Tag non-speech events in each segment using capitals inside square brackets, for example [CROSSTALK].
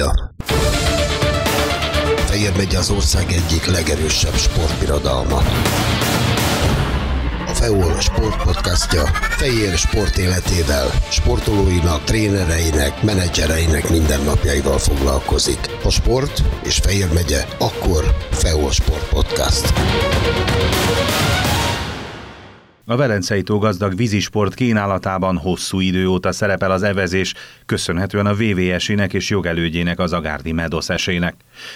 adja. Fejér megye az ország egyik legerősebb sportbirodalma. A FEOL Sport podcastja Fejér sport életével, sportolóinak, trénereinek, menedzsereinek mindennapjaival foglalkozik. A sport és Fejér megye, akkor FEOL Sport Podcast. A Velencei tó gazdag vízisport kínálatában hosszú idő óta szerepel az evezés, köszönhetően a VVS-ének és jogelődjének az Agárdi Medosz esének.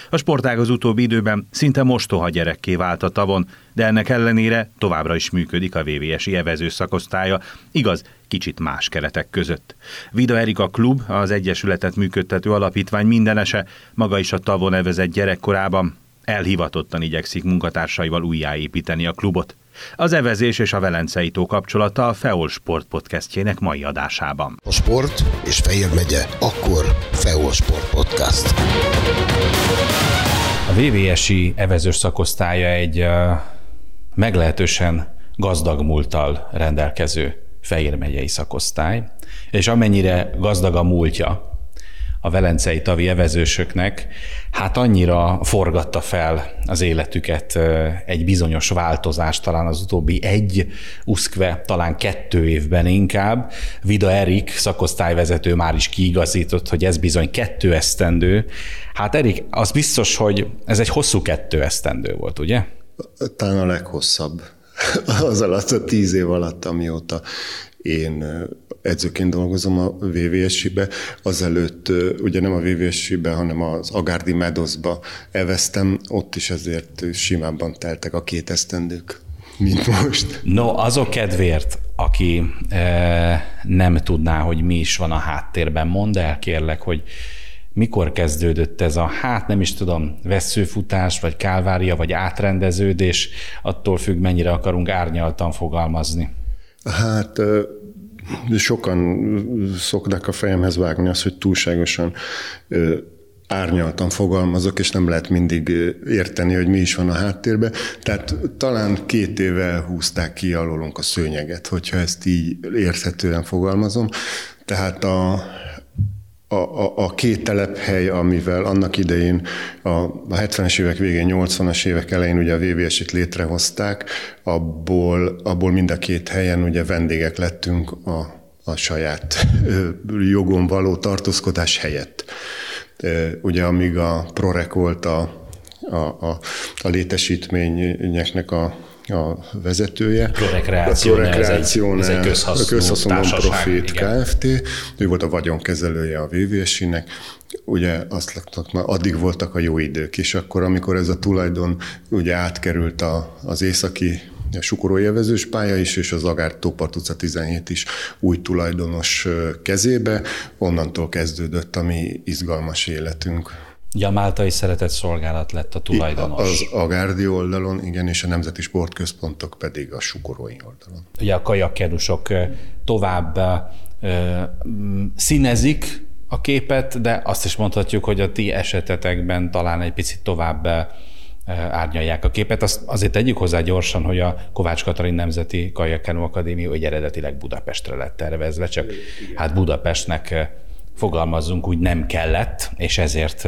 A sportág az utóbbi időben szinte mostoha gyerekké vált a tavon, de ennek ellenére továbbra is működik a VVS-i evező szakosztálya, igaz, kicsit más keretek között. Vida Erika Klub, az Egyesületet működtető alapítvány mindenese, maga is a tavon evezett gyerekkorában, elhivatottan igyekszik munkatársaival újjáépíteni a klubot. Az evezés és a Velencei tó kapcsolata a Feol Sport podcastjének mai adásában. A sport és Fejér megye, akkor Feol Sport Podcast. A VVS-i evezős szakosztálya egy meglehetősen gazdag múlttal rendelkező Fejér megyei szakosztály, és amennyire gazdag a múltja, a velencei tavi evezősöknek, hát annyira forgatta fel az életüket egy bizonyos változás, talán az utóbbi egy, uszkve, talán kettő évben inkább. Vida Erik, szakosztályvezető már is kiigazított, hogy ez bizony kettő esztendő. Hát Erik, az biztos, hogy ez egy hosszú kettő esztendő volt, ugye? Talán a leghosszabb [LAUGHS] az alatt, a tíz év alatt, amióta én edzőként dolgozom a VVS-be, azelőtt ugye nem a VVS-be, hanem az Agárdi Medozba eveztem, ott is ezért simábban teltek a két esztendők, mint most. No, azok kedvéért, aki e, nem tudná, hogy mi is van a háttérben, mondd el kérlek, hogy mikor kezdődött ez a, hát nem is tudom, veszőfutás, vagy kálvária, vagy átrendeződés, attól függ, mennyire akarunk árnyaltan fogalmazni. Hát sokan szoknak a fejemhez vágni azt, hogy túlságosan árnyaltan fogalmazok, és nem lehet mindig érteni, hogy mi is van a háttérben. Tehát talán két éve húzták ki alólunk a szőnyeget, hogyha ezt így érthetően fogalmazom. Tehát a, a, a, a két telephely, amivel annak idején a, a 70-es évek végén, 80-as évek elején ugye a VVS-it létrehozták, abból, abból mind a két helyen ugye vendégek lettünk a, a saját jogon való tartózkodás helyett. Ugye amíg a ProRec volt a, a, a, a létesítményeknek a a vezetője. Prorekreáció, ez ez egy közhasznú, Profit igen. Kft. Ő volt a vagyonkezelője a VVS-nek. Ugye azt már addig voltak a jó idők, és akkor, amikor ez a tulajdon ugye átkerült a, az északi a Sukorói evezős pálya is, és az Agár Tópart utca 17 is új tulajdonos kezébe. Onnantól kezdődött a mi izgalmas életünk. Ugye a Máltai Szeretett Szolgálat lett a tulajdonos. Az Agárdi oldalon, igen, és a Nemzeti Sportközpontok pedig a Sukorói oldalon. Ugye a kajakkedusok tovább színezik a képet, de azt is mondhatjuk, hogy a ti esetetekben talán egy picit tovább árnyalják a képet. Azt azért tegyük hozzá gyorsan, hogy a Kovács Katalin Nemzeti Kajakkenó Akadémia egy eredetileg Budapestre lett tervezve, csak hát Budapestnek fogalmazzunk úgy nem kellett, és ezért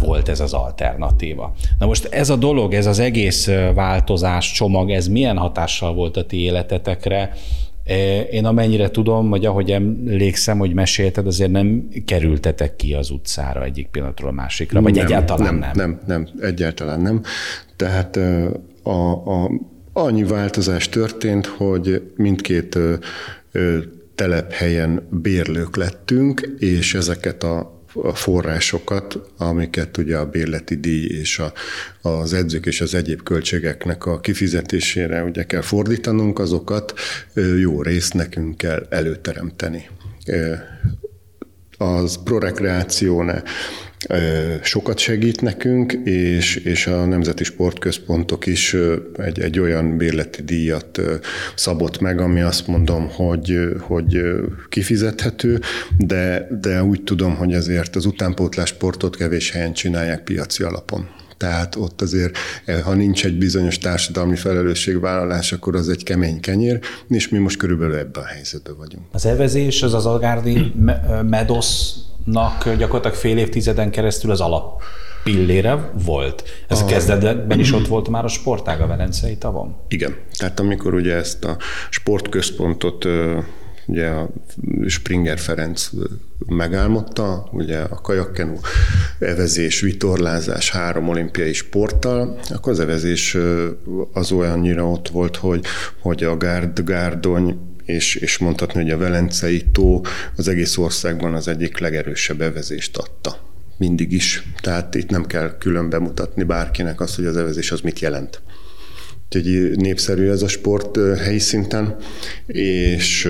volt ez az alternatíva. Na most ez a dolog, ez az egész változás csomag, ez milyen hatással volt a ti életetekre? Én amennyire tudom, vagy ahogy emlékszem, hogy mesélted, azért nem kerültetek ki az utcára egyik pillanatról a másikra, vagy nem, egyáltalán nem? Nem, nem, nem, egyáltalán nem. Tehát a, a, annyi változás történt, hogy mindkét telephelyen bérlők lettünk, és ezeket a a forrásokat, amiket ugye a bérleti díj és a, az edzők és az egyéb költségeknek a kifizetésére ugye kell fordítanunk, azokat jó részt nekünk kell előteremteni. Az prorekreációne sokat segít nekünk, és, és a Nemzeti Sportközpontok is egy, egy olyan bérleti díjat szabott meg, ami azt mondom, hogy, hogy kifizethető, de, de úgy tudom, hogy azért az utánpótlás sportot kevés helyen csinálják piaci alapon. Tehát ott azért, ha nincs egy bizonyos társadalmi felelősségvállalás, akkor az egy kemény kenyér, és mi most körülbelül ebben a helyzetben vagyunk. Az evezés az az Algárdi Medosz nak gyakorlatilag fél évtizeden keresztül az alap pillére volt. Ez a kezdetben is ott volt már a sportág a Velencei tavon? Igen. Tehát amikor ugye ezt a sportközpontot ugye a Springer Ferenc megálmodta, ugye a kajakkenu evezés, vitorlázás három olimpiai sporttal, akkor az evezés az olyannyira ott volt, hogy, hogy a gárd, gárdony és, és mondhatni, hogy a Velencei tó az egész országban az egyik legerősebb evezést adta. Mindig is. Tehát itt nem kell külön bemutatni bárkinek azt, hogy az evezés az mit jelent. Úgyhogy népszerű ez a sport helyi szinten, és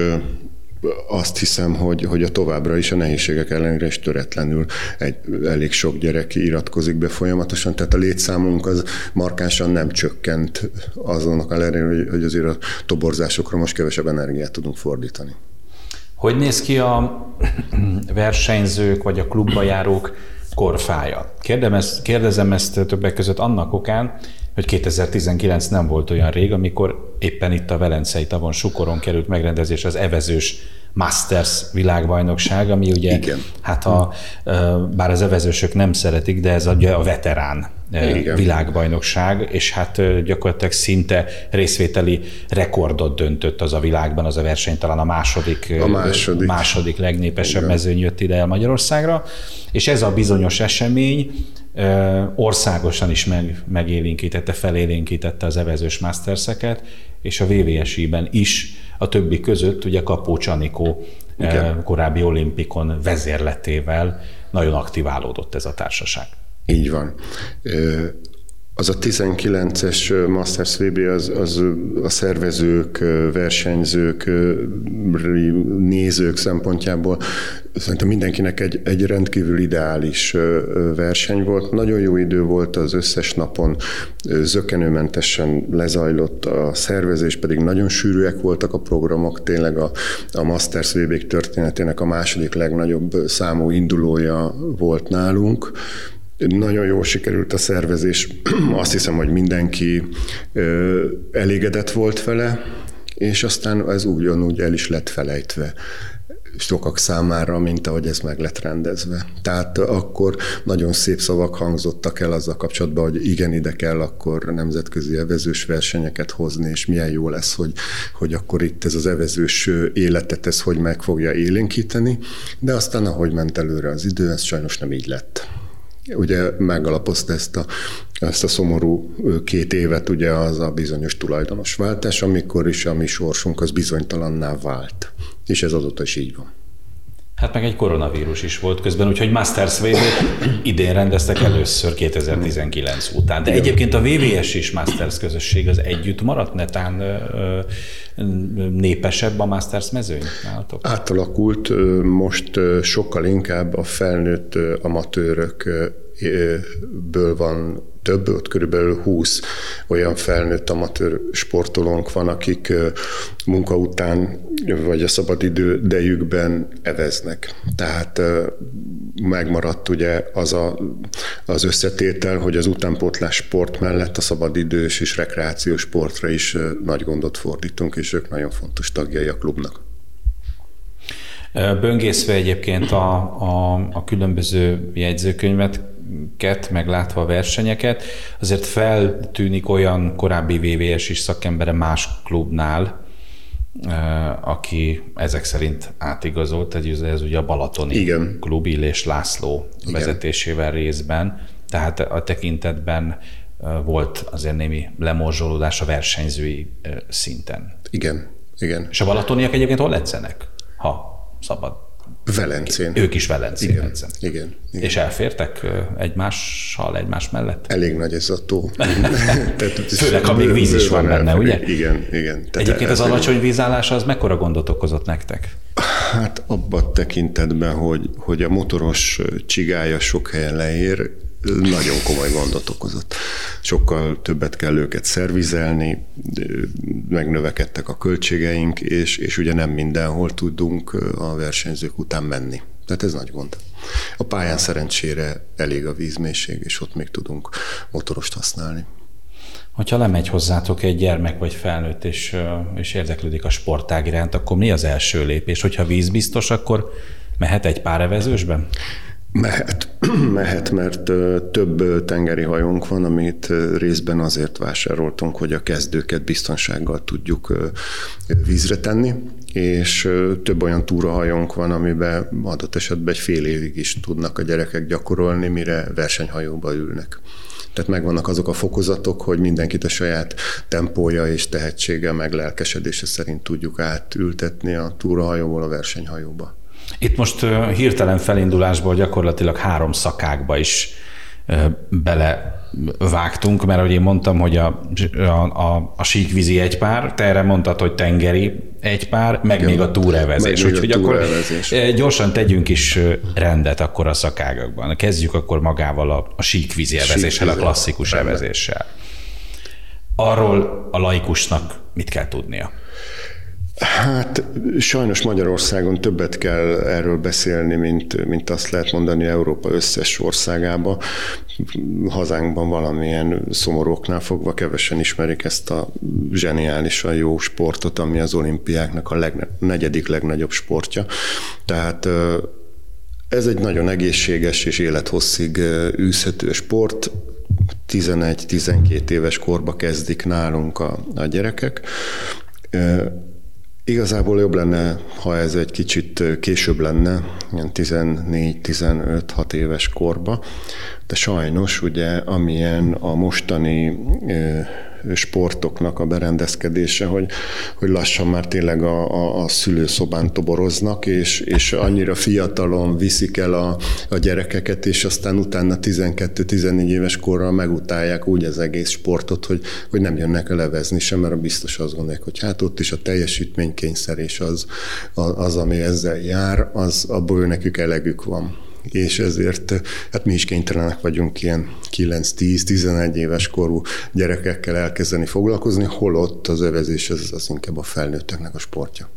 azt hiszem, hogy, hogy a továbbra is a nehézségek ellenére is töretlenül egy, elég sok gyerek iratkozik be folyamatosan, tehát a létszámunk az markánsan nem csökkent azonnak ellenére, hogy azért a toborzásokra most kevesebb energiát tudunk fordítani. Hogy néz ki a versenyzők vagy a klubba járók korfája? kérdezem ezt többek között annak okán, hogy 2019 nem volt olyan rég, amikor éppen itt a Velencei tavon Sukoron került megrendezés az evezős Masters világbajnokság, ami ugye, Igen. hát a, bár az evezősök nem szeretik, de ez a, a veterán Igen. világbajnokság, és hát gyakorlatilag szinte részvételi rekordot döntött az a világban, az a verseny talán a második, a második. második legnépesebb Igen. mezőny jött ide el Magyarországra, és ez a bizonyos esemény országosan is meg, megélénkítette, felélénkítette az evezős masterseket, és a VVSI-ben is a többi között ugye Kapó Csanikó Igen. korábbi olimpikon vezérletével nagyon aktiválódott ez a társaság. Így van. Az a 19-es Masters VB az, az a szervezők, versenyzők, nézők szempontjából szerintem mindenkinek egy, egy rendkívül ideális verseny volt. Nagyon jó idő volt az összes napon, zökenőmentesen lezajlott a szervezés, pedig nagyon sűrűek voltak a programok. Tényleg a, a Masters VB történetének a második legnagyobb számú indulója volt nálunk nagyon jól sikerült a szervezés. [CLEARS THROAT] Azt hiszem, hogy mindenki elégedett volt vele, és aztán ez ugyanúgy el is lett felejtve sokak számára, mint ahogy ez meg lett rendezve. Tehát akkor nagyon szép szavak hangzottak el azzal kapcsolatban, hogy igen, ide kell akkor nemzetközi evezős versenyeket hozni, és milyen jó lesz, hogy, hogy akkor itt ez az evezős életet, ez hogy meg fogja élénkíteni, de aztán ahogy ment előre az idő, ez sajnos nem így lett ugye megalapozta ezt a, ezt a szomorú két évet, ugye az a bizonyos tulajdonos váltás, amikor is a mi sorsunk az bizonytalanná vált. És ez azóta is így van. Hát meg egy koronavírus is volt közben, úgyhogy Masters vb idén rendeztek először 2019 után. De egyébként a VVS is Masters közösség az együtt maradt, netán népesebb a Masters mezőny nálatok? Átalakult, most sokkal inkább a felnőtt amatőrök ből van több, ott körülbelül 20 olyan felnőtt amatőr sportolónk van, akik munka után vagy a szabadidő idejükben eveznek. Tehát megmaradt ugye az a, az összetétel, hogy az utánpótlás sport mellett a szabadidős és rekreációs sportra is nagy gondot fordítunk, és ők nagyon fontos tagjai a klubnak. Böngészve egyébként a, a, a különböző jegyzőkönyvet, meglátva a versenyeket, azért feltűnik olyan korábbi VVS is szakembere más klubnál, aki ezek szerint átigazolt, ez ugye a Balatoni Igen. klub Illés László Igen. vezetésével részben, tehát a tekintetben volt azért némi lemorzsolódás a versenyzői szinten. Igen, igen. És a balatoniak egyébként hol etszenek, ha szabad Velencén. Ők is Velencén igen, igen, igen. És elfértek egymással, egymás mellett? Elég nagy ez a tó. [LAUGHS] Tehát, Főleg, ha még víz is van benne, ugye? Igen, igen. Tehát Egyébként az alacsony vízállása az mekkora gondot okozott nektek? Hát abban tekintetben, hogy, hogy a motoros csigája sok helyen leér, nagyon komoly gondot okozott. Sokkal többet kell őket szervizelni, megnövekedtek a költségeink, és, és ugye nem mindenhol tudunk a versenyzők után menni. Tehát ez nagy gond. A pályán szerencsére elég a vízmélység, és ott még tudunk motorost használni. Hogyha lemegy hozzátok egy gyermek vagy felnőtt, és, és érdeklődik a sportág iránt, akkor mi az első lépés? Hogyha vízbiztos, akkor Mehet egy pár evezősben? Mehet, [CLEARS THROAT] mehet, mert több tengeri hajónk van, amit részben azért vásároltunk, hogy a kezdőket biztonsággal tudjuk vízre tenni, és több olyan túrahajónk van, amiben adott esetben egy fél évig is tudnak a gyerekek gyakorolni, mire versenyhajóba ülnek. Tehát megvannak azok a fokozatok, hogy mindenkit a saját tempója és tehetsége, meg lelkesedése szerint tudjuk átültetni a túrahajóból a versenyhajóba. Itt most hirtelen felindulásból gyakorlatilag három szakákba is bele vágtunk, mert ahogy én mondtam, hogy a, a, a, a síkvízi egy pár, te erre mondtad, hogy tengeri egy pár, meg Igen, még a túrevezés. Úgyhogy akkor gyorsan tegyünk is rendet akkor a szakágakban. Kezdjük akkor magával a, a síkvízi evezéssel, a klasszikus evezéssel. Arról a laikusnak mit kell tudnia? Hát sajnos Magyarországon többet kell erről beszélni, mint, mint azt lehet mondani Európa összes országába. Hazánkban valamilyen szomorúknál fogva kevesen ismerik ezt a zseniálisan jó sportot, ami az olimpiáknak a legne, negyedik legnagyobb sportja. Tehát ez egy nagyon egészséges és élethosszig űzhető sport. 11-12 éves korba kezdik nálunk a, a gyerekek Igazából jobb lenne, ha ez egy kicsit később lenne, ilyen 14-15-6 éves korba, de sajnos ugye amilyen a mostani sportoknak a berendezkedése, hogy, hogy lassan már tényleg a, a, a szülőszobán toboroznak, és, és annyira fiatalon viszik el a, a gyerekeket, és aztán utána 12-14 éves korral megutálják úgy az egész sportot, hogy, hogy nem jönnek el levezni sem, mert biztos azt gondolják, hogy hát ott is a teljesítménykényszer és az, az, ami ezzel jár, az abból nekük elegük van és ezért hát mi is kénytelenek vagyunk ilyen 9-10-11 éves korú gyerekekkel elkezdeni foglalkozni, holott az övezés az, az inkább a felnőtteknek a sportja.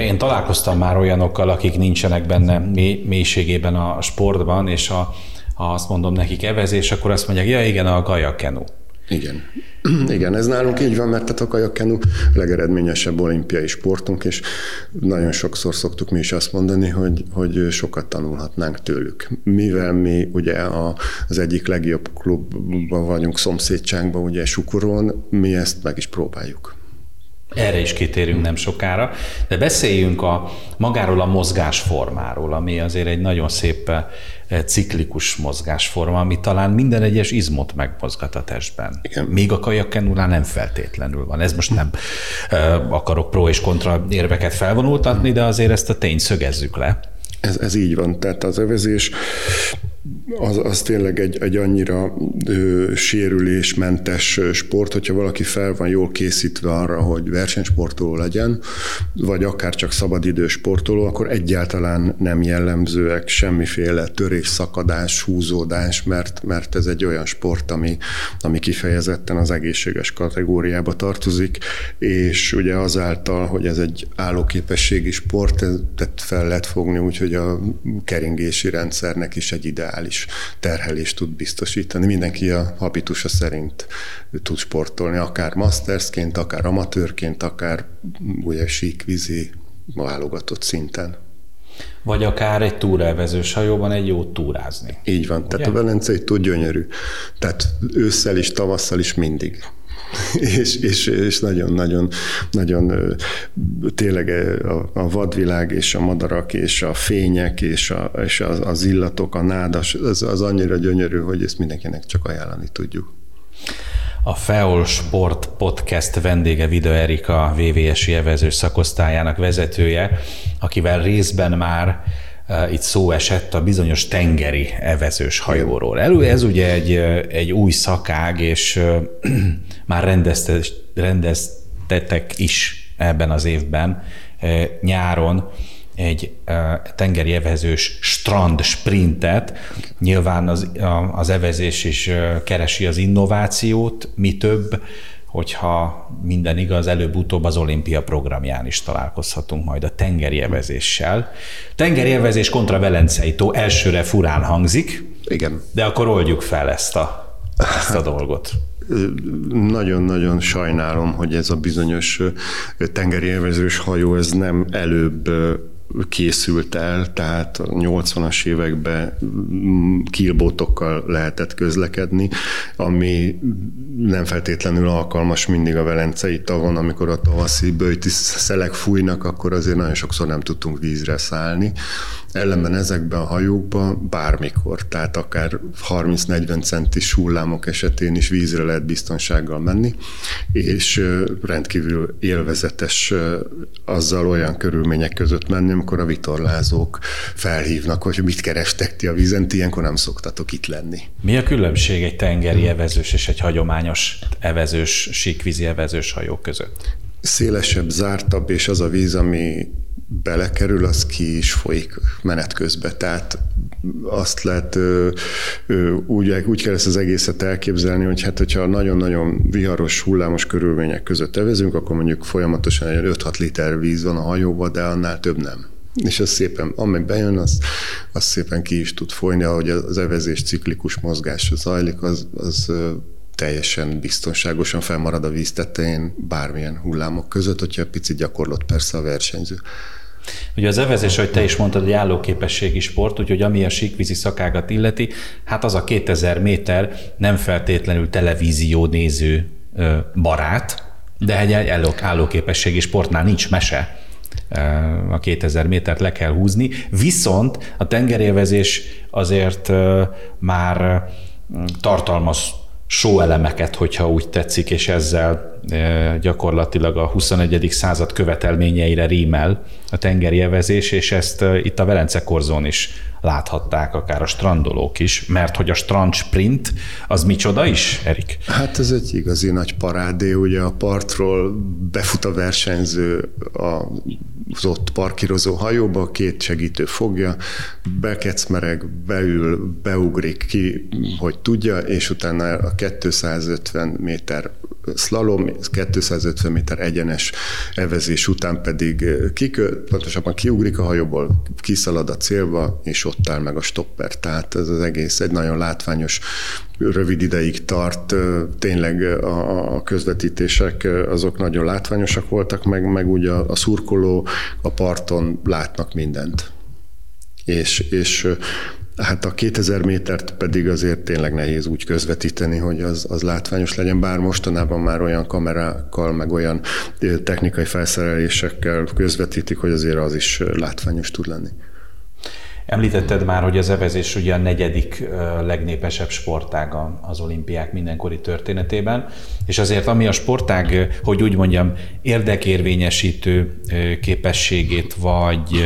Én találkoztam már olyanokkal, akik nincsenek benne mélységében a sportban, és ha, ha azt mondom nekik evezés, akkor azt mondják, ja igen, a kajakenu. Igen. [CLEARS THROAT] Igen, ez nálunk így van, mert a kajakkenu legeredményesebb olimpiai sportunk, és nagyon sokszor szoktuk mi is azt mondani, hogy, hogy sokat tanulhatnánk tőlük. Mivel mi ugye a, az egyik legjobb klubban vagyunk szomszédságban, ugye Sukoron, mi ezt meg is próbáljuk. Erre is kitérünk nem sokára, de beszéljünk a magáról a mozgásformáról, ami azért egy nagyon szép ciklikus mozgásforma, ami talán minden egyes izmot megmozgat a testben. Igen. Még a kajakkenulán nem feltétlenül van. Ez most nem uh, akarok pro és kontra érveket felvonultatni, de azért ezt a tényt szögezzük le. Ez, ez így van. Tehát az övezés az, az tényleg egy, egy annyira ö, sérülésmentes sport, hogyha valaki fel van jól készítve arra, hogy versenysportoló legyen, vagy akár csak szabadidős sportoló, akkor egyáltalán nem jellemzőek semmiféle törés, szakadás, húzódás, mert, mert ez egy olyan sport, ami, ami kifejezetten az egészséges kategóriába tartozik, és ugye azáltal, hogy ez egy állóképességi sport, tehát fel lehet fogni, úgyhogy a keringési rendszernek is egy ideális terhelést tud biztosítani. Mindenki a habitusa szerint tud sportolni, akár mastersként, akár amatőrként, akár ugye síkvízi válogatott szinten. Vagy akár egy túrelvezős hajóban egy jót túrázni. Így van, Ugye? tehát a Velencei tud gyönyörű. Tehát ősszel is, tavasszal is mindig. [LAUGHS] és, és, és nagyon, nagyon, nagyon tényleg a, a vadvilág és a madarak és a fények és, a, és az, az illatok, a nádas, az, az annyira gyönyörű, hogy ezt mindenkinek csak ajánlani tudjuk. A FEOL Sport Podcast vendége Vida Erika, VVS-i evezős szakosztályának vezetője, akivel részben már itt szó esett a bizonyos tengeri evezős hajóról. Elő ez ugye egy, egy új szakág, és [CLEARS THROAT] már rendezte, rendeztetek is ebben az évben nyáron egy tengeri evezős strand sprintet. Nyilván az, az evezés is keresi az innovációt, mi több, hogyha minden igaz, előbb-utóbb az olimpia programján is találkozhatunk majd a. Tengeri evezés kontra Velencei tó elsőre furán hangzik, Igen. de akkor oldjuk fel ezt a, ezt a dolgot. Nagyon-nagyon sajnálom, hogy ez a bizonyos tengeri evezős hajó ez nem előbb készült el, tehát a 80-as években kilbótokkal lehetett közlekedni, ami nem feltétlenül alkalmas mindig a Velencei tavon, amikor a tavaszi bőti szelek fújnak, akkor azért nagyon sokszor nem tudtunk vízre szállni. Ellenben ezekben a hajókban bármikor, tehát akár 30-40 centis hullámok esetén is vízre lehet biztonsággal menni, és rendkívül élvezetes azzal olyan körülmények között menni, amikor a vitorlázók felhívnak, hogy mit kerestek ti a vízen, ti ilyenkor nem szoktatok itt lenni. Mi a különbség egy tengeri evezős és egy hagyományos evezős, síkvízi evezős hajó között? Szélesebb, zártabb, és az a víz, ami belekerül, az ki is folyik menet közben. Tehát azt lehet úgy, úgy kell ezt az egészet elképzelni, hogy hát hogyha nagyon-nagyon viharos, hullámos körülmények között evezünk, akkor mondjuk folyamatosan egy 5-6 liter víz van a hajóban, de annál több nem. És az szépen, amely bejön, az, az szépen ki is tud folyni, ahogy az evezés ciklikus mozgása zajlik, az, az teljesen biztonságosan felmarad a víz tetején bármilyen hullámok között, hogyha picit gyakorlott persze a versenyző. Ugye az evezés, hogy te is mondtad, egy állóképességi sport, úgyhogy ami a síkvízi szakágat illeti, hát az a 2000 méter nem feltétlenül televízió néző barát, de egy állóképességi sportnál nincs mese a 2000 métert le kell húzni, viszont a tengerélvezés azért már tartalmaz sóelemeket, hogyha úgy tetszik, és ezzel gyakorlatilag a 21. század követelményeire rímel a tengeri evezés, és ezt itt a Velence korzón is láthatták akár a strandolók is, mert hogy a strand sprint, az micsoda is, Erik? Hát ez egy igazi nagy parádé, ugye a partról befut a versenyző az ott parkírozó hajóba, két segítő fogja, bekecmereg, beül, beugrik ki, hogy tudja, és utána a 250 méter slalom, 250 méter egyenes evezés után pedig kikö, pontosabban kiugrik a hajóból, kiszalad a célba, és ott áll meg a stopper. Tehát ez az egész egy nagyon látványos, rövid ideig tart. Tényleg a közvetítések azok nagyon látványosak voltak, meg, meg ugye a, a szurkoló a parton látnak mindent. És, és Hát a 2000 métert pedig azért tényleg nehéz úgy közvetíteni, hogy az, az látványos legyen, bár mostanában már olyan kamerákkal, meg olyan technikai felszerelésekkel közvetítik, hogy azért az is látványos tud lenni. Említetted már, hogy az evezés ugye a negyedik legnépesebb sportág az olimpiák mindenkori történetében, és azért ami a sportág, hogy úgy mondjam, érdekérvényesítő képességét, vagy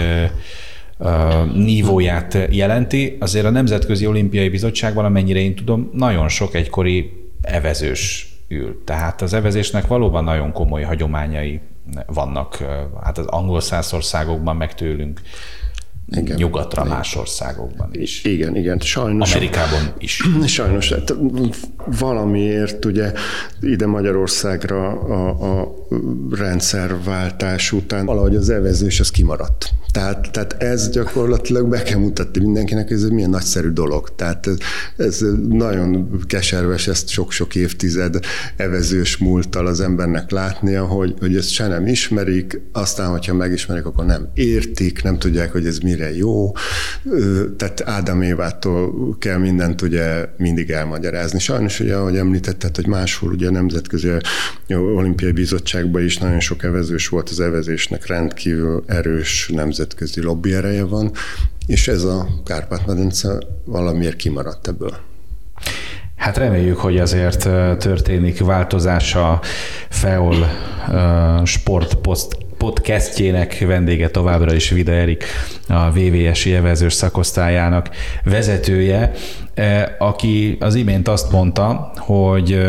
nívóját jelenti, azért a Nemzetközi Olimpiai Bizottság valamennyire én tudom, nagyon sok egykori evezős ül. Tehát az evezésnek valóban nagyon komoly hagyományai vannak, hát az angol száz országokban meg tőlünk igen. nyugatra, igen. más országokban is. Igen, igen. Sajnos. Amerikában is. [CLEARS THROAT] Sajnos. Hát valamiért ugye ide Magyarországra a, a rendszerváltás után valahogy az evezés az kimaradt. Tehát, tehát ez gyakorlatilag be kell mutatni mindenkinek, ez egy milyen nagyszerű dolog. Tehát ez, ez nagyon keserves ezt sok-sok évtized evezős múlttal az embernek látnia, hogy, hogy ezt se nem ismerik, aztán, hogyha megismerik, akkor nem értik, nem tudják, hogy ez mire jó. Tehát Ádám Évától kell mindent ugye mindig elmagyarázni. Sajnos ugye, ahogy említetted, hogy máshol ugye a Nemzetközi Olimpiai Bizottságban is nagyon sok evezős volt az evezésnek rendkívül erős nemzet nemzetközi lobby ereje van, és ez a Kárpát-medence valamiért kimaradt ebből. Hát reméljük, hogy azért történik változás a FEOL Sport podcastjének vendége továbbra is Vida Erik, a VVS-i evezős szakosztályának vezetője, aki az imént azt mondta, hogy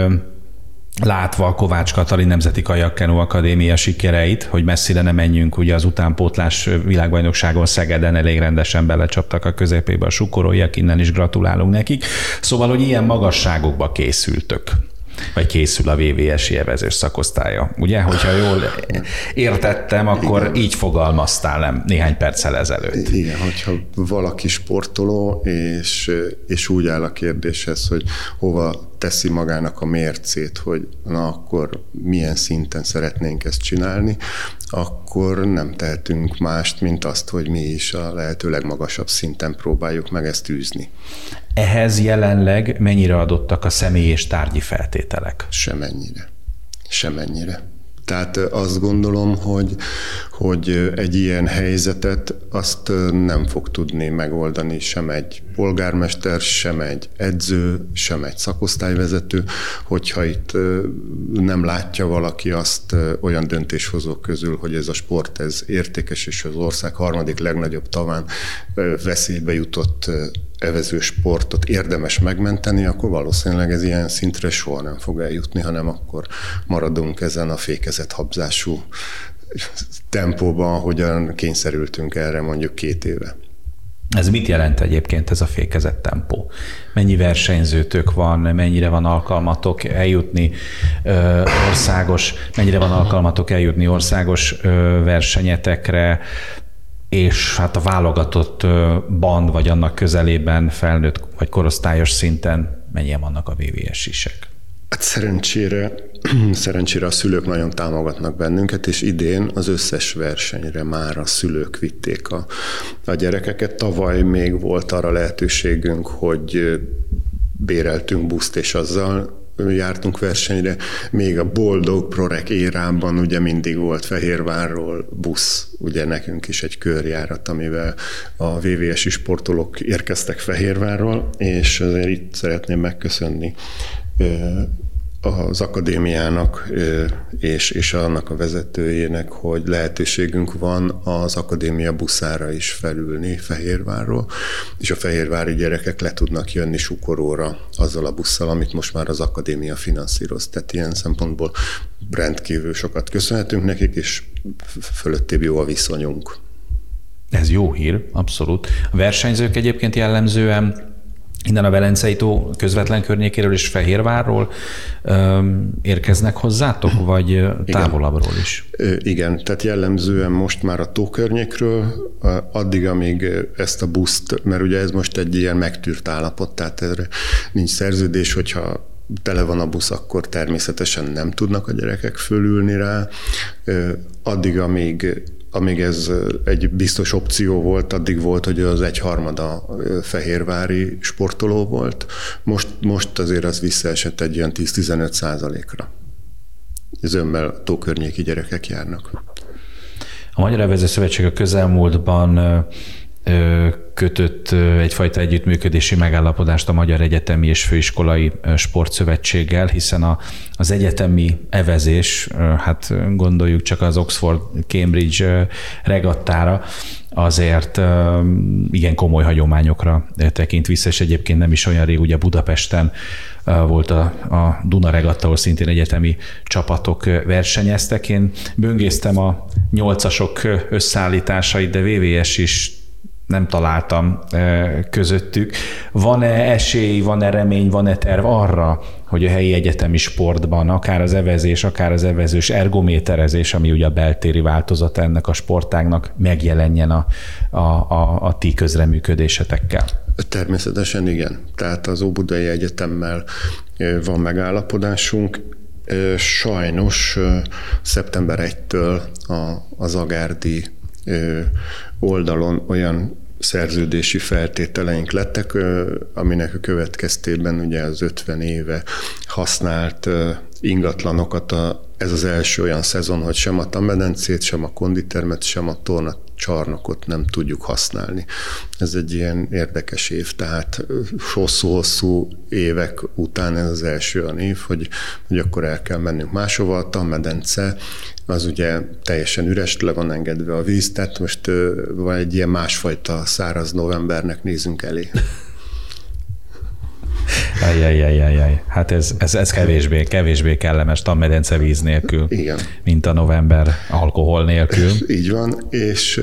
látva a Kovács Katalin Nemzeti Kajakkenu Akadémia sikereit, hogy messzire nem menjünk, ugye az utánpótlás világbajnokságon Szegeden elég rendesen belecsaptak a közepébe a sukoróiak, innen is gratulálunk nekik. Szóval, hogy ilyen magasságokba készültök vagy készül a VVS-i evezős szakosztálya. Ugye, hogyha jól értettem, akkor Igen. így fogalmaztál nem néhány perccel ezelőtt. Igen, hogyha valaki sportoló, és, és úgy áll a kérdéshez, hogy hova teszi magának a mércét, hogy na akkor milyen szinten szeretnénk ezt csinálni, akkor nem tehetünk mást, mint azt, hogy mi is a lehető legmagasabb szinten próbáljuk meg ezt űzni. Ehhez jelenleg mennyire adottak a személy és tárgyi feltételek? Semennyire. Semennyire. Tehát azt gondolom, hogy, hogy egy ilyen helyzetet azt nem fog tudni megoldani sem egy polgármester, sem egy edző, sem egy szakosztályvezető, hogyha itt nem látja valaki azt olyan döntéshozók közül, hogy ez a sport ez értékes, és az ország harmadik legnagyobb taván veszélybe jutott evező sportot érdemes megmenteni, akkor valószínűleg ez ilyen szintre soha nem fog eljutni, hanem akkor maradunk ezen a fékezett habzású tempóban, ahogyan kényszerültünk erre mondjuk két éve. Ez mit jelent egyébként ez a fékezett tempó? Mennyi versenyzőtök van, mennyire van alkalmatok eljutni ö, országos, mennyire van alkalmatok eljutni országos ö, versenyetekre, és hát a válogatott band, vagy annak közelében felnőtt vagy korosztályos szinten mennyien vannak a VVS-isek? Hát szerencsére, [CLEARS THROAT] szerencsére a szülők nagyon támogatnak bennünket, és idén az összes versenyre már a szülők vitték a, a gyerekeket. Tavaly még volt arra lehetőségünk, hogy béreltünk buszt, és azzal jártunk versenyre, még a boldog Prorek érában ugye mindig volt Fehérvárról busz, ugye nekünk is egy körjárat, amivel a VVS-i sportolók érkeztek Fehérvárról, és azért itt szeretném megköszönni az akadémiának és, és annak a vezetőjének, hogy lehetőségünk van az akadémia buszára is felülni Fehérvárról, és a fehérvári gyerekek le tudnak jönni Sukoróra azzal a busszal, amit most már az akadémia finanszíroz. Tehát ilyen szempontból rendkívül sokat köszönhetünk nekik, és fölöttébb jó a viszonyunk. Ez jó hír, abszolút. A versenyzők egyébként jellemzően innen a Velencei tó közvetlen környékéről és Fehérvárról öm, érkeznek hozzátok, vagy távolabbról is? Igen, tehát jellemzően most már a tó környékről, addig, amíg ezt a buszt, mert ugye ez most egy ilyen megtűrt állapot, tehát erre nincs szerződés, hogyha tele van a busz, akkor természetesen nem tudnak a gyerekek fölülni rá. Addig, amíg amíg ez egy biztos opció volt, addig volt, hogy az egyharmada fehérvári sportoló volt. Most, most azért az visszaesett egy olyan 10-15 százalékra. Zömmel tókörnyéki gyerekek járnak. A Magyar Evező Szövetség a közelmúltban kötött egyfajta együttműködési megállapodást a Magyar Egyetemi és Főiskolai Sportszövetséggel, hiszen a, az egyetemi evezés, hát gondoljuk csak az Oxford-Cambridge regattára, azért igen komoly hagyományokra tekint vissza, és egyébként nem is olyan rég, ugye Budapesten volt a, a Duna regatta, ahol szintén egyetemi csapatok versenyeztek. Én böngésztem a nyolcasok összeállításait, de VVS is nem találtam közöttük. Van-e esély, van-e remény, van-e terv arra, hogy a helyi egyetemi sportban, akár az evezés, akár az evezős ergométerezés, ami ugye a beltéri változata ennek a sportágnak, megjelenjen a, a, a, a ti közreműködésetekkel? Természetesen igen. Tehát az Óbudai Egyetemmel van megállapodásunk. Sajnos szeptember 1-től az Agárdi oldalon olyan szerződési feltételeink lettek, aminek a következtében ugye az 50 éve használt ingatlanokat a, ez az első olyan szezon, hogy sem a Tamedencét, sem a konditermet, sem a torna csarnokot nem tudjuk használni. Ez egy ilyen érdekes év, tehát hosszú-hosszú évek után ez az első olyan év, hogy, hogy akkor el kell mennünk máshova. A Tammedence az ugye teljesen üres, le van engedve a víz, tehát most van egy ilyen másfajta száraz novembernek nézünk elé. Ajjajjajjaj. Hát ez, ez, ez kevésbé, kevésbé kellemes tammedence víz nélkül, Igen. mint a november alkohol nélkül. [LAUGHS] Így van, és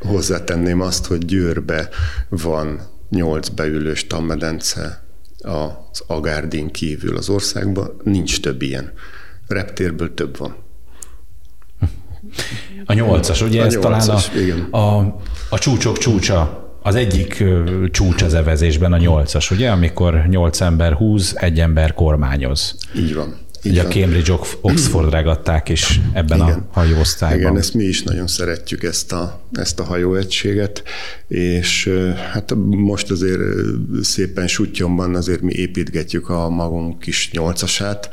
hozzátenném azt, hogy Győrbe van nyolc beülős tammedence az Agárdin kívül az országban, nincs több ilyen. Reptérből több van. A nyolcas, ugye a ez nyolcas, talán a, a, a csúcsok csúcsa az egyik csúcs az evezésben a nyolcas, ugye? Amikor nyolc ember húz, egy ember kormányoz. Így van. Ugye a Cambridge Oxford regatták is ebben Igen. a hajóosztályban. Igen, ezt mi is nagyon szeretjük, ezt a, ezt a hajóegységet, és hát most azért szépen sutyomban azért mi építgetjük a magunk kis nyolcasát,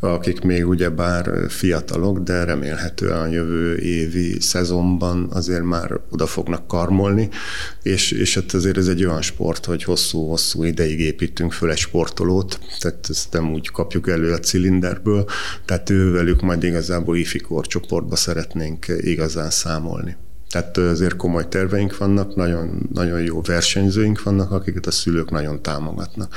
akik még ugyebár fiatalok, de remélhetően a jövő évi szezonban azért már oda fognak karmolni, és, és hát azért ez egy olyan sport, hogy hosszú-hosszú ideig építünk föl egy sportolót, tehát ezt nem úgy kapjuk elő a cilinderből, tehát ővelük majd igazából ifi csoportba szeretnénk igazán számolni. Tehát azért komoly terveink vannak, nagyon, nagyon jó versenyzőink vannak, akiket a szülők nagyon támogatnak.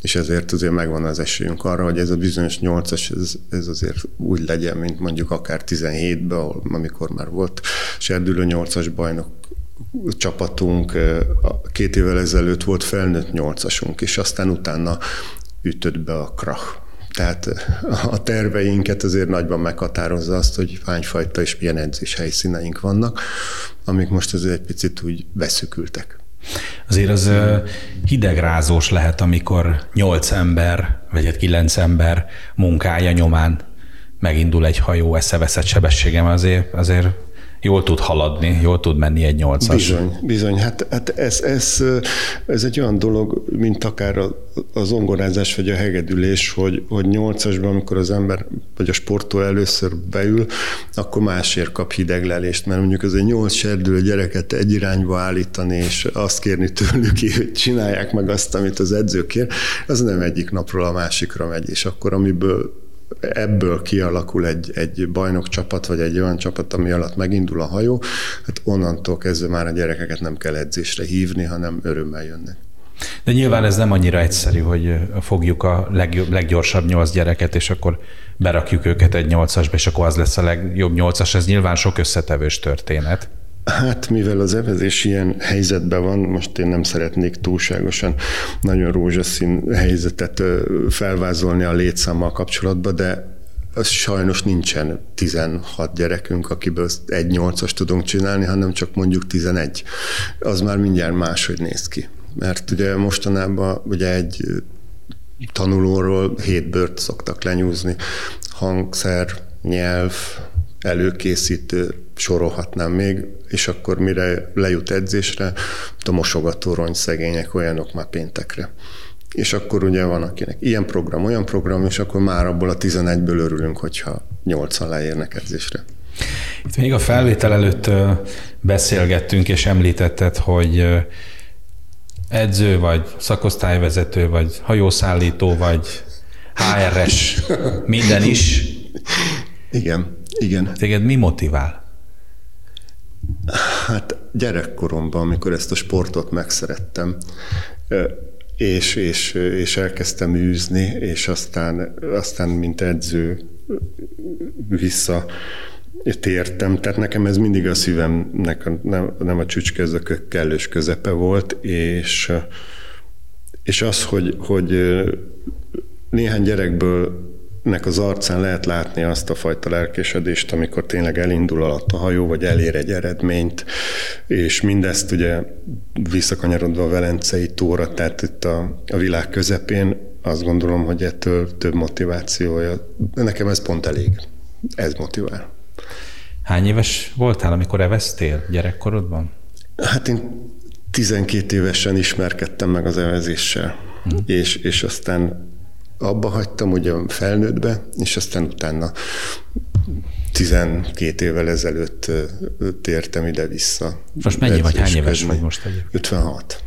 És ezért azért megvan az esélyünk arra, hogy ez a bizonyos nyolcas, ez, ez azért úgy legyen, mint mondjuk akár 17-ben, amikor már volt serdülő nyolcas bajnok csapatunk, két évvel ezelőtt volt felnőtt nyolcasunk, és aztán utána ütött be a krach tehát a terveinket azért nagyban meghatározza azt, hogy hányfajta és milyen edzés helyszíneink vannak, amik most azért egy picit úgy beszükültek. Azért az hidegrázós lehet, amikor nyolc ember, vagy egy kilenc ember munkája nyomán megindul egy hajó eszeveszett sebességem, azért, azért jól tud haladni, jól tud menni egy nyolcas. Bizony, bizony. Hát, hát ez, ez, ez egy olyan dolog, mint akár az ongorázás vagy a hegedülés, hogy, hogy nyolcasban, amikor az ember vagy a sportoló először beül, akkor másért kap hideglelést, mert mondjuk az egy nyolc serdülő gyereket egy irányba állítani, és azt kérni tőlük, [LAUGHS] hogy csinálják meg azt, amit az edző kér, az nem egyik napról a másikra megy, és akkor amiből ebből kialakul egy, egy bajnok csapat, vagy egy olyan csapat, ami alatt megindul a hajó, hát onnantól kezdve már a gyerekeket nem kell edzésre hívni, hanem örömmel jönnek. De nyilván ez nem annyira egyszerű, hogy fogjuk a legjobb, leggyorsabb nyolc gyereket, és akkor berakjuk őket egy nyolcasba, és akkor az lesz a legjobb nyolcas. Ez nyilván sok összetevős történet. Hát, mivel az evezés ilyen helyzetben van, most én nem szeretnék túlságosan nagyon rózsaszín helyzetet felvázolni a létszámmal kapcsolatban, de az sajnos nincsen 16 gyerekünk, akiből egy nyolcas tudunk csinálni, hanem csak mondjuk 11. Az már mindjárt máshogy néz ki. Mert ugye mostanában ugye egy tanulóról hét bört szoktak lenyúzni, hangszer, nyelv, előkészítő, sorolhatnám még, és akkor mire lejut edzésre, a mosogatórony szegények olyanok már péntekre. És akkor ugye van akinek ilyen program, olyan program, és akkor már abból a 11-ből örülünk, hogyha 8-an leérnek edzésre. Itt még a felvétel előtt beszélgettünk, és említetted, hogy edző, vagy szakosztályvezető, vagy hajószállító, vagy HRS, minden is. Igen, igen. Téged mi motivál? Hát gyerekkoromban, amikor ezt a sportot megszerettem, és, és, és elkezdtem űzni, és aztán, aztán mint edző vissza tértem, tehát nekem ez mindig a szívemnek a, nem, nem a csücske, ez a kellős közepe volt, és, és az, hogy, hogy néhány gyerekből nek az arcán lehet látni azt a fajta lelkesedést, amikor tényleg elindul alatt a hajó, vagy elér egy eredményt, és mindezt ugye visszakanyarodva a Velencei tóra, tehát itt a, a világ közepén, azt gondolom, hogy ettől több motivációja. Nekem ez pont elég. Ez motivál. Hány éves voltál, amikor eveztél gyerekkorodban? Hát én 12 évesen ismerkedtem meg az evezéssel, hmm. és, és aztán abba hagytam ugye felnőttbe, és aztán utána 12 évvel ezelőtt tértem ide-vissza. Most mennyi vagy, hány éves vagy most egyébként? 56.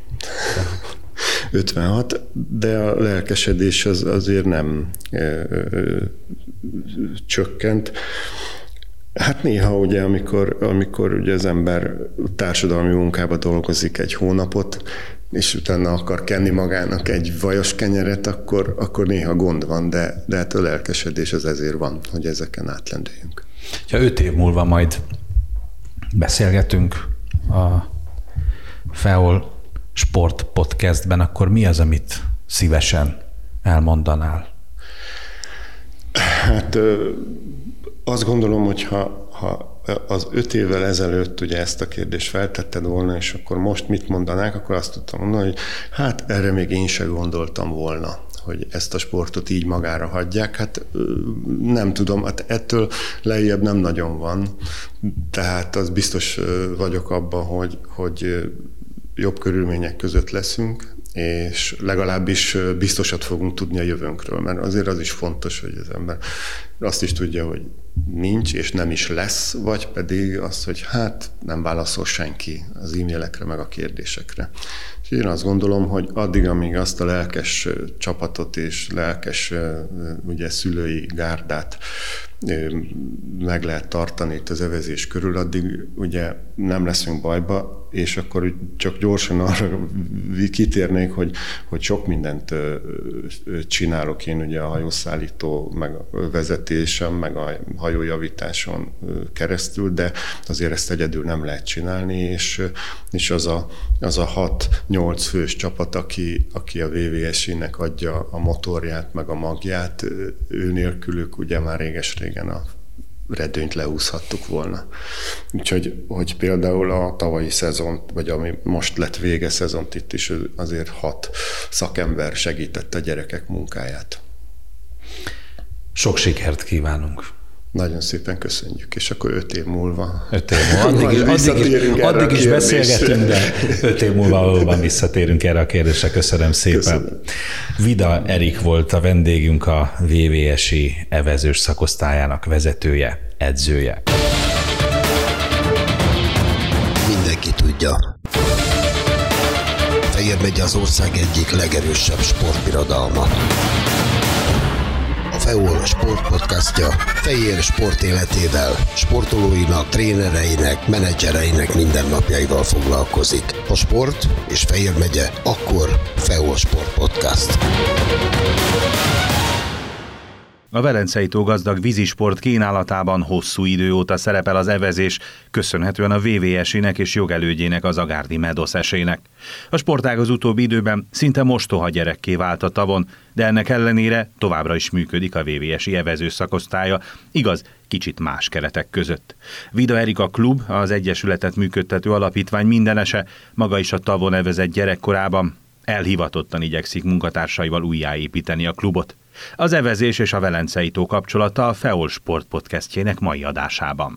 56, de a lelkesedés az azért nem ö, ö, csökkent. Hát néha ugye, amikor, amikor ugye az ember társadalmi munkába dolgozik egy hónapot, és utána akar kenni magának egy vajos kenyeret, akkor, akkor néha gond van, de, de hát a lelkesedés az ezért van, hogy ezeken átlendüljünk. Ha öt év múlva majd beszélgetünk a FEOL Sport Podcastben, akkor mi az, amit szívesen elmondanál? Hát azt gondolom, hogy ha, ha az öt évvel ezelőtt ugye ezt a kérdést feltetted volna, és akkor most mit mondanák, akkor azt tudtam mondani, hogy hát erre még én sem gondoltam volna hogy ezt a sportot így magára hagyják. Hát nem tudom, hát ettől lejjebb nem nagyon van, tehát az biztos vagyok abban, hogy, hogy jobb körülmények között leszünk, és legalábbis biztosat fogunk tudni a jövőnkről, mert azért az is fontos, hogy az ember azt is tudja, hogy nincs és nem is lesz, vagy pedig az, hogy hát nem válaszol senki az e-mailekre meg a kérdésekre. És én azt gondolom, hogy addig, amíg azt a lelkes csapatot és lelkes ugye, szülői gárdát meg lehet tartani itt az evezés körül, addig ugye nem leszünk bajba, és akkor csak gyorsan arra kitérnék, hogy, hogy sok mindent csinálok én ugye a hajószállító, meg a vezetésem, meg a hajójavításon keresztül, de azért ezt egyedül nem lehet csinálni, és, és az a, az a 6-8 fős csapat, aki, aki a VVS-nek adja a motorját, meg a magját, ő nélkülük ugye már réges-régen a redőnyt leúszhattuk volna. Úgyhogy hogy például a tavalyi szezon, vagy ami most lett vége szezont itt is azért hat szakember segítette a gyerekek munkáját. Sok sikert kívánunk! Nagyon szépen köszönjük, és akkor öt év múlva. Öt év múlva. Addig, is, addig, addig is beszélgetünk, de öt év múlva valóban visszatérünk erre a kérdésre. Köszönöm szépen. Köszönöm. Vida Erik volt a vendégünk, a VVS-i evezős szakosztályának vezetője, edzője. Mindenki tudja. Fejér megy az ország egyik legerősebb sportbirodalma. FEOL Sport podcastja Fejér sport életével, sportolóinak, trénereinek, menedzsereinek mindennapjaival foglalkozik. A sport és Fejér megye, akkor FEOL Sport Podcast. A Velencei tó gazdag vízisport kínálatában hosszú idő óta szerepel az evezés, köszönhetően a VVS-ének és jogelődjének az Agárdi Medosz esének. A sportág az utóbbi időben szinte mostoha gyerekké vált a tavon, de ennek ellenére továbbra is működik a VVS-i evező szakosztálya, igaz, kicsit más keretek között. Vida Erika Klub, az Egyesületet működtető alapítvány mindenese, maga is a tavon evezett gyerekkorában, elhivatottan igyekszik munkatársaival újjáépíteni a klubot. Az evezés és a Velencei tó kapcsolata a Feol Sport podcastjének mai adásában.